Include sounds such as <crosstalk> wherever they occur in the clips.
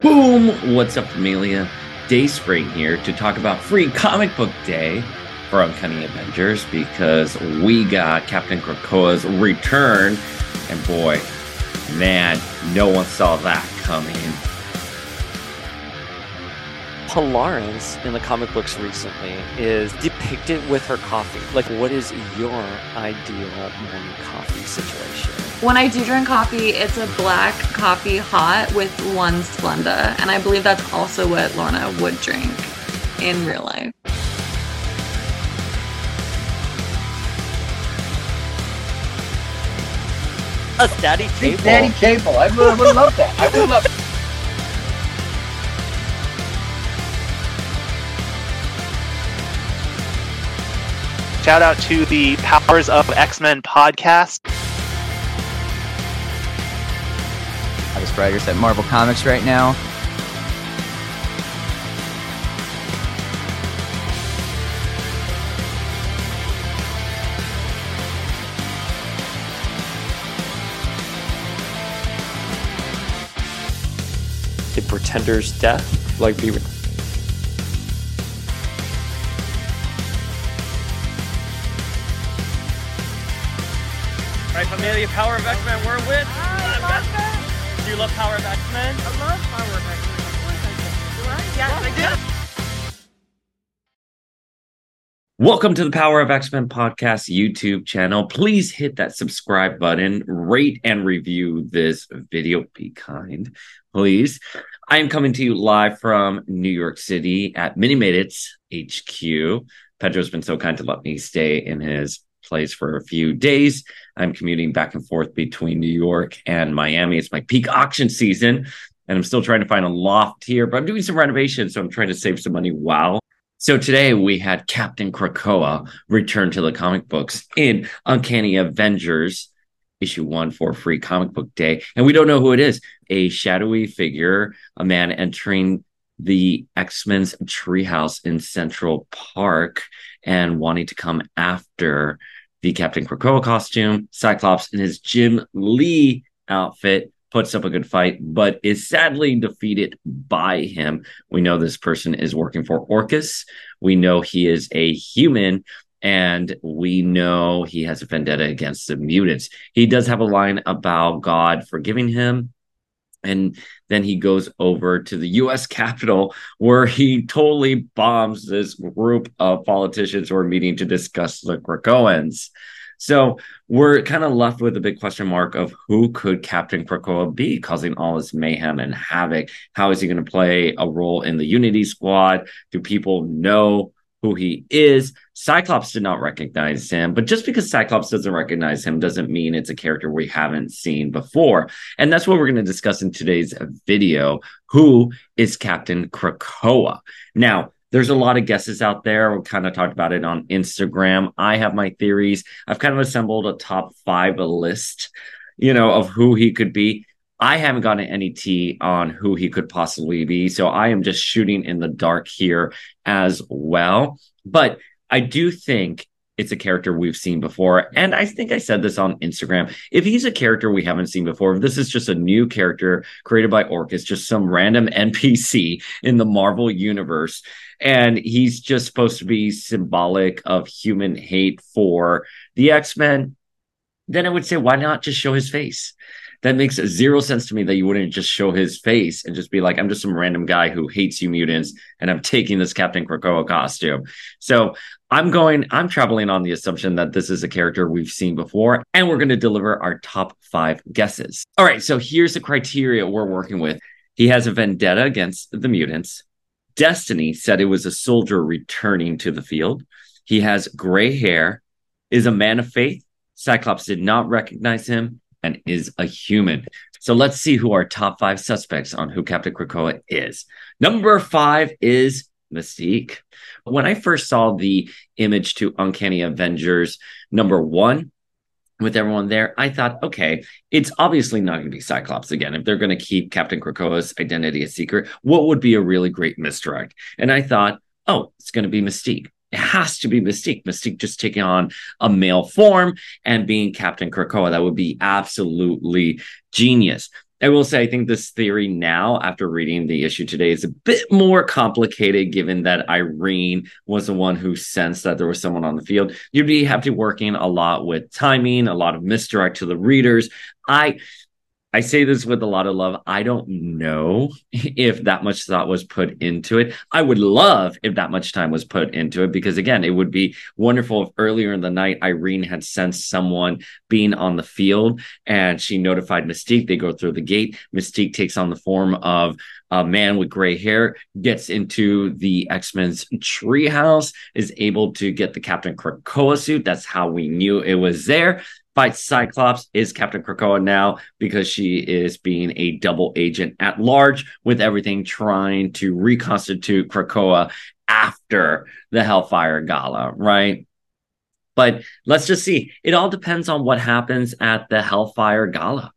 Boom! What's up, Amelia? Dayspring here to talk about free comic book day for Uncanny Avengers because we got Captain Krakoa's return, and boy, man, no one saw that coming. Polaris in the comic books recently is depicted with her coffee. Like, what is your ideal morning coffee situation? When I do drink coffee, it's a black coffee hot with one Splenda. And I believe that's also what Lorna would drink in real life. That's Daddy Big Cable. Daddy Cable. I would, would love that. I would love. Shout out to the Powers of X Men podcast. I Travis Writers at Marvel Comics right now. The Pretender's death. Like, be Familia, Power of X-Men, we're with. Do you love Power of X-Men? I love Power of X-Men. Of course I do. Do I? Yes, I do. Welcome to the Power of X Men podcast YouTube channel. Please hit that subscribe button, rate and review this video. Be kind, please. I am coming to you live from New York City at Mini Minutes HQ. Pedro's been so kind to let me stay in his place for a few days. I'm commuting back and forth between New York and Miami. It's my peak auction season, and I'm still trying to find a loft here, but I'm doing some renovations, so I'm trying to save some money while so today we had Captain Krakoa return to the comic books in Uncanny Avengers issue one for free comic book day. And we don't know who it is. A shadowy figure, a man entering the X-Men's treehouse in Central Park and wanting to come after the Captain Krakoa costume. Cyclops in his Jim Lee outfit puts up a good fight, but is sadly defeated by him. We know this person is working for Orchis. We know he is a human, and we know he has a vendetta against the mutants. He does have a line about God forgiving him. And then he goes over to the US <laughs> Capitol where he totally bombs this group of politicians who are meeting to discuss the Krakoans. So we're kind of left with a big question mark of who could Captain Krakoa be, causing all this mayhem and havoc. How is he going to play a role in the Unity Squad? Do people know who he is? Cyclops did not recognize him, but just because Cyclops doesn't recognize him doesn't mean it's a character we haven't seen before. And that's what we're going to discuss in today's video. Who is Captain Krakoa? Now, there's a lot of guesses out there. We kind of talked about it on Instagram. I have my theories. I've kind of assembled a top five list, you know, of who he could be. I haven't gotten any tea on who he could possibly be. So I am just shooting in the dark here as well. But I do think it's a character we've seen before. And I think I said this on Instagram. If he's a character we haven't seen before, if this is just a new character created by Orchis, just some random <laughs> NPC in the Marvel universe, and he's just supposed to be symbolic of human hate for the X-Men, then I would say, why not just show his face? That makes zero sense to me that you wouldn't just show his face and just be like, I'm just some random guy who hates you mutants and I'm taking this Captain Krakoa costume. So I'm going, I'm traveling on the assumption that this is a character we've seen before, and we're going to deliver our top five guesses. All right, so here's the criteria we're working with. He has a vendetta against the mutants. Destiny said it was a soldier returning to the field. He has gray hair, is a man of faith. Cyclops did not recognize him and is a human. So let's see who our top five suspects on who Captain Krakoa is. Number five is Mystique. When I first saw the image to Uncanny Avengers number one, with everyone there, I thought, okay, it's obviously not going to be Cyclops again. If they're going to keep Captain Krakoa's identity a secret, what would be a really great misdirect? And I thought, oh, it's going to be Mystique. It has to be Mystique. Mystique just taking on a male form and being Captain Krakoa. That would be absolutely genius. I will say, I think this theory now, after reading the issue today, is a bit more complicated given that Irene was the one who sensed that there was someone on the field. You'd be have to working a lot with timing, a lot of misdirect to the readers. I I say this with a lot of love. I don't know if that much thought was put into it. I would love if that much time was put into it because, again, it would be wonderful if earlier in the night Irene had sensed someone being on the field and she notified Mystique. They go through the gate. Mystique takes on the form of a man with gray hair, gets into the X Men's treehouse, is able to get the Captain Krakoa suit. That's how we knew it was there fights Cyclops is Captain Krakoa now because she is being a double agent at large with everything trying to reconstitute Krakoa after the Hellfire Gala, right? But let's just see. It all depends on what happens at the Hellfire Gala,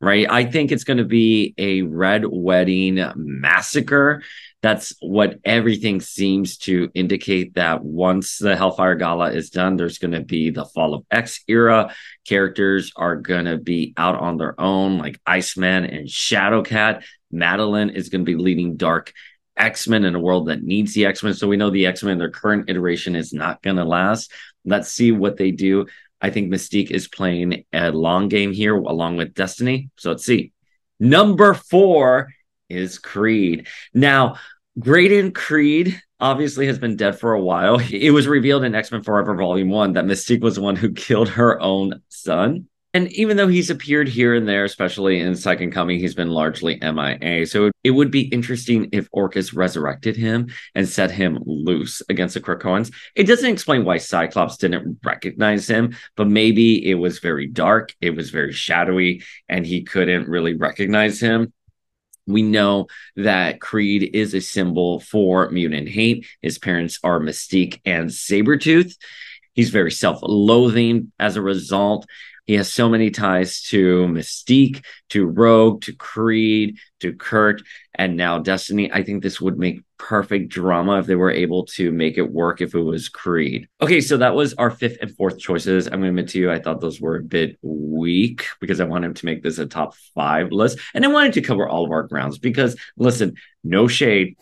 right? I think it's going to be a Red Wedding massacre that's what everything seems to indicate that once the Hellfire Gala is done, there's going to be the Fall of X era. Characters are going to be out on their own, like Iceman and Shadowcat. Madelyne is going to be leading Dark X Men in a world that needs the X Men. So we know the X Men, their current iteration, is not going to last. Let's see what they do. I think Mystique is playing a long game here along with Destiny. So let's see. Number four is Creed. Now, Graydon Creed obviously has been dead for a while. <laughs> It was revealed in X Men Forever Volume 1 that Mystique was the one who killed her own son. And even though he's appeared here and there, especially in Second Coming, he's been largely MIA. So it would be interesting if Orchis resurrected him and set him loose against the Krakoans. It doesn't explain why Cyclops didn't recognize him, but maybe it was very dark, it was very shadowy, and he couldn't really recognize him. We know that Creed is a symbol for mutant hate. His parents are Mystique and Sabretooth. He's very self loathing as a result. He has so many ties to Mystique, to Rogue, to Creed, to Kurt, and now Destiny. I think this would make perfect drama if they were able to make it work if it was Creed. Okay, so that was our fifth and fourth choices. I'm going to admit to you, I thought those were a bit weak because I wanted to make this a top five list. And I wanted to cover all of our grounds because, listen, no shade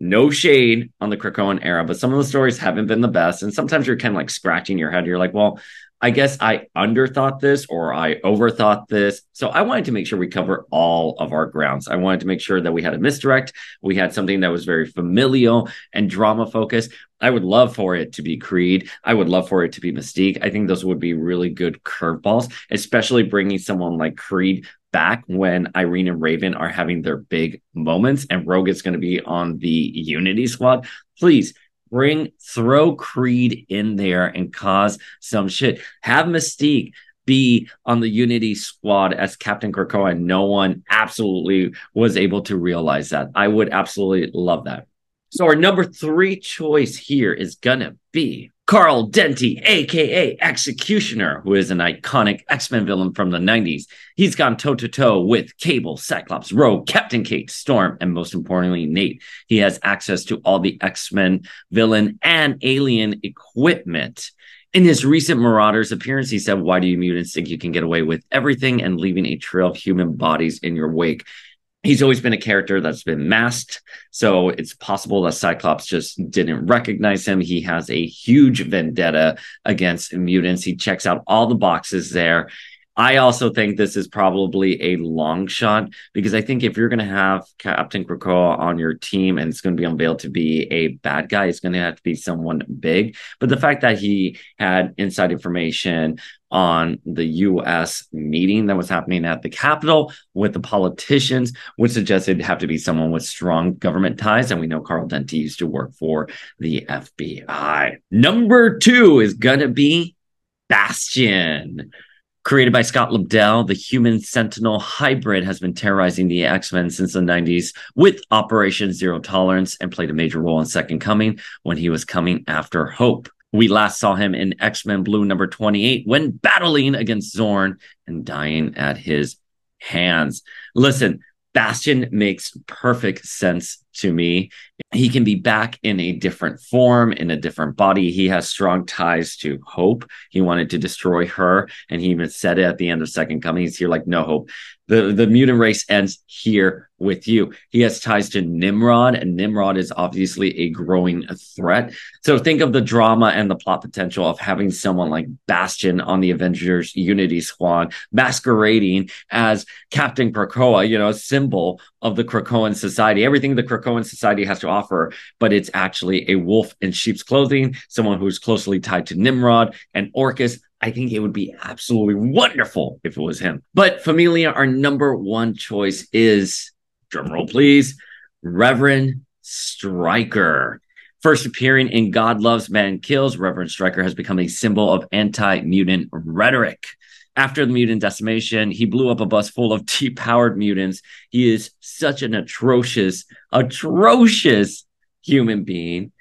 no shade on the Krakoan era, but some of the stories haven't been the best. And sometimes you're kind of like scratching your head. You're like, well, I guess I underthought this or I overthought this. So I wanted to make sure we cover all of our grounds. I wanted to make sure that we had a misdirect. We had something that was very familial and drama focused. I would love for it to be Creed. I would love for it to be Mystique. I think those would be really good curveballs, especially bringing someone like Creed back when Irene and Raven are having their big moments and Rogue is going to be on the Unity squad. Please bring throw Creed in there and cause some shit. Have Mystique be on the Unity squad as Captain Krakoa, and no one absolutely was able to realize that. I would absolutely love that. So our number three choice here is gonna be Carl Denti, aka X-Cutioner, who is an iconic X Men villain from the 90s. He's gone toe to toe with Cable, Cyclops, Rogue, Captain Kate, Storm, and most importantly, Nate. He has access to all the X Men villain and alien equipment. In his recent Marauders appearance, he said, Why do you mutants think you can get away with everything and leaving a trail of human bodies in your wake? He's always been a character that's been masked. So it's possible that Cyclops just didn't recognize him. He has a huge vendetta against mutants. He checks out all the boxes there. I also think this is probably a long shot because I think if you're going to have Captain Krakoa on your team and it's going to be unveiled to be a bad guy, it's going to have to be someone big. But the fact that he had inside information on the US meeting that was happening at the Capitol with the politicians would suggest it'd have to be someone with strong government ties. And we know Carl Denti used to work for the FBI. Number two is going to be Bastion. Created by Scott Lobdell, the human sentinel hybrid has been terrorizing the X Men since the 90s with Operation Zero Tolerance and played a major role in Second Coming when he was coming after Hope. We last saw him in X Men Blue number 28 when battling against Zorn and dying at his hands. Listen, Bastion makes perfect sense to me. He can be back in a different form, in a different body. He has strong ties to Hope. He wanted to destroy her, and he even said it at the end of Second Coming. He's here like, no hope. The the mutant race ends here with you. He has ties to Nimrod, and Nimrod is obviously a growing threat. So think of the drama and the plot potential of having someone like Bastion on the Avengers Unity Squad masquerading as Captain Krakoa, you know, a symbol of the Krakoan society, everything the Krakoan society has to offer, but it's actually a wolf in sheep's clothing, someone who's closely tied to Nimrod and Orchis. I think it would be absolutely wonderful if it was him. But Familia, our number one choice is drumroll please, Reverend Stryker. First appearing in God Loves, Man Kills, Reverend Stryker has become a symbol of anti mutant rhetoric. After the mutant decimation, he blew up a bus full of <laughs> depowered mutants. He is such an atrocious, atrocious human being.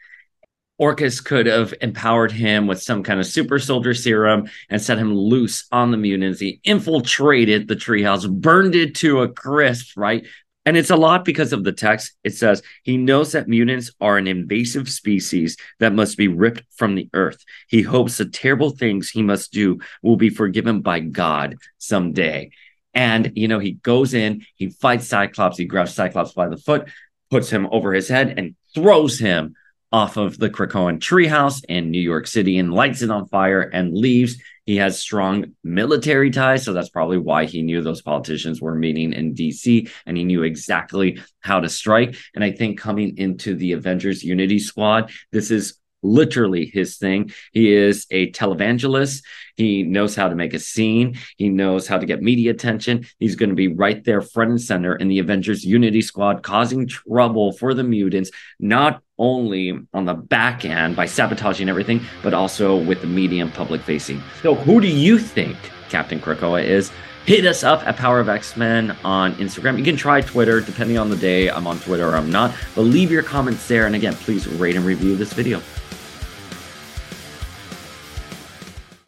Orchis could have empowered him with some kind of super soldier serum and set him loose on the mutants. He infiltrated the treehouse, burned it to a crisp, right? And it's a lot because of the text. It says he knows that mutants are an invasive species that must be ripped from the earth. He hopes the terrible things he must do will be forgiven by God someday. And, you know, he goes in, he fights Cyclops, he grabs Cyclops by the foot, puts him over his head, and throws him off of the Krakoan treehouse in New York City and lights it on fire and leaves. He has strong military ties, so that's probably why he knew those politicians were meeting in DC and he knew exactly how to strike. And I think coming into the Avengers Unity Squad, this is literally his thing. He is a televangelist. He knows how to make a scene. He knows how to get media attention. He's going to be right there, front and center in the Avengers Unity Squad, causing trouble for the mutants, not only on the back end by sabotaging everything, but also with the medium public facing. So, who do you think Captain Krakoa is? Hit us up at Power of X Men on Instagram. You can try Twitter, depending on the day. I'm on Twitter or I'm not. But leave your comments there. And again, please rate and review this video.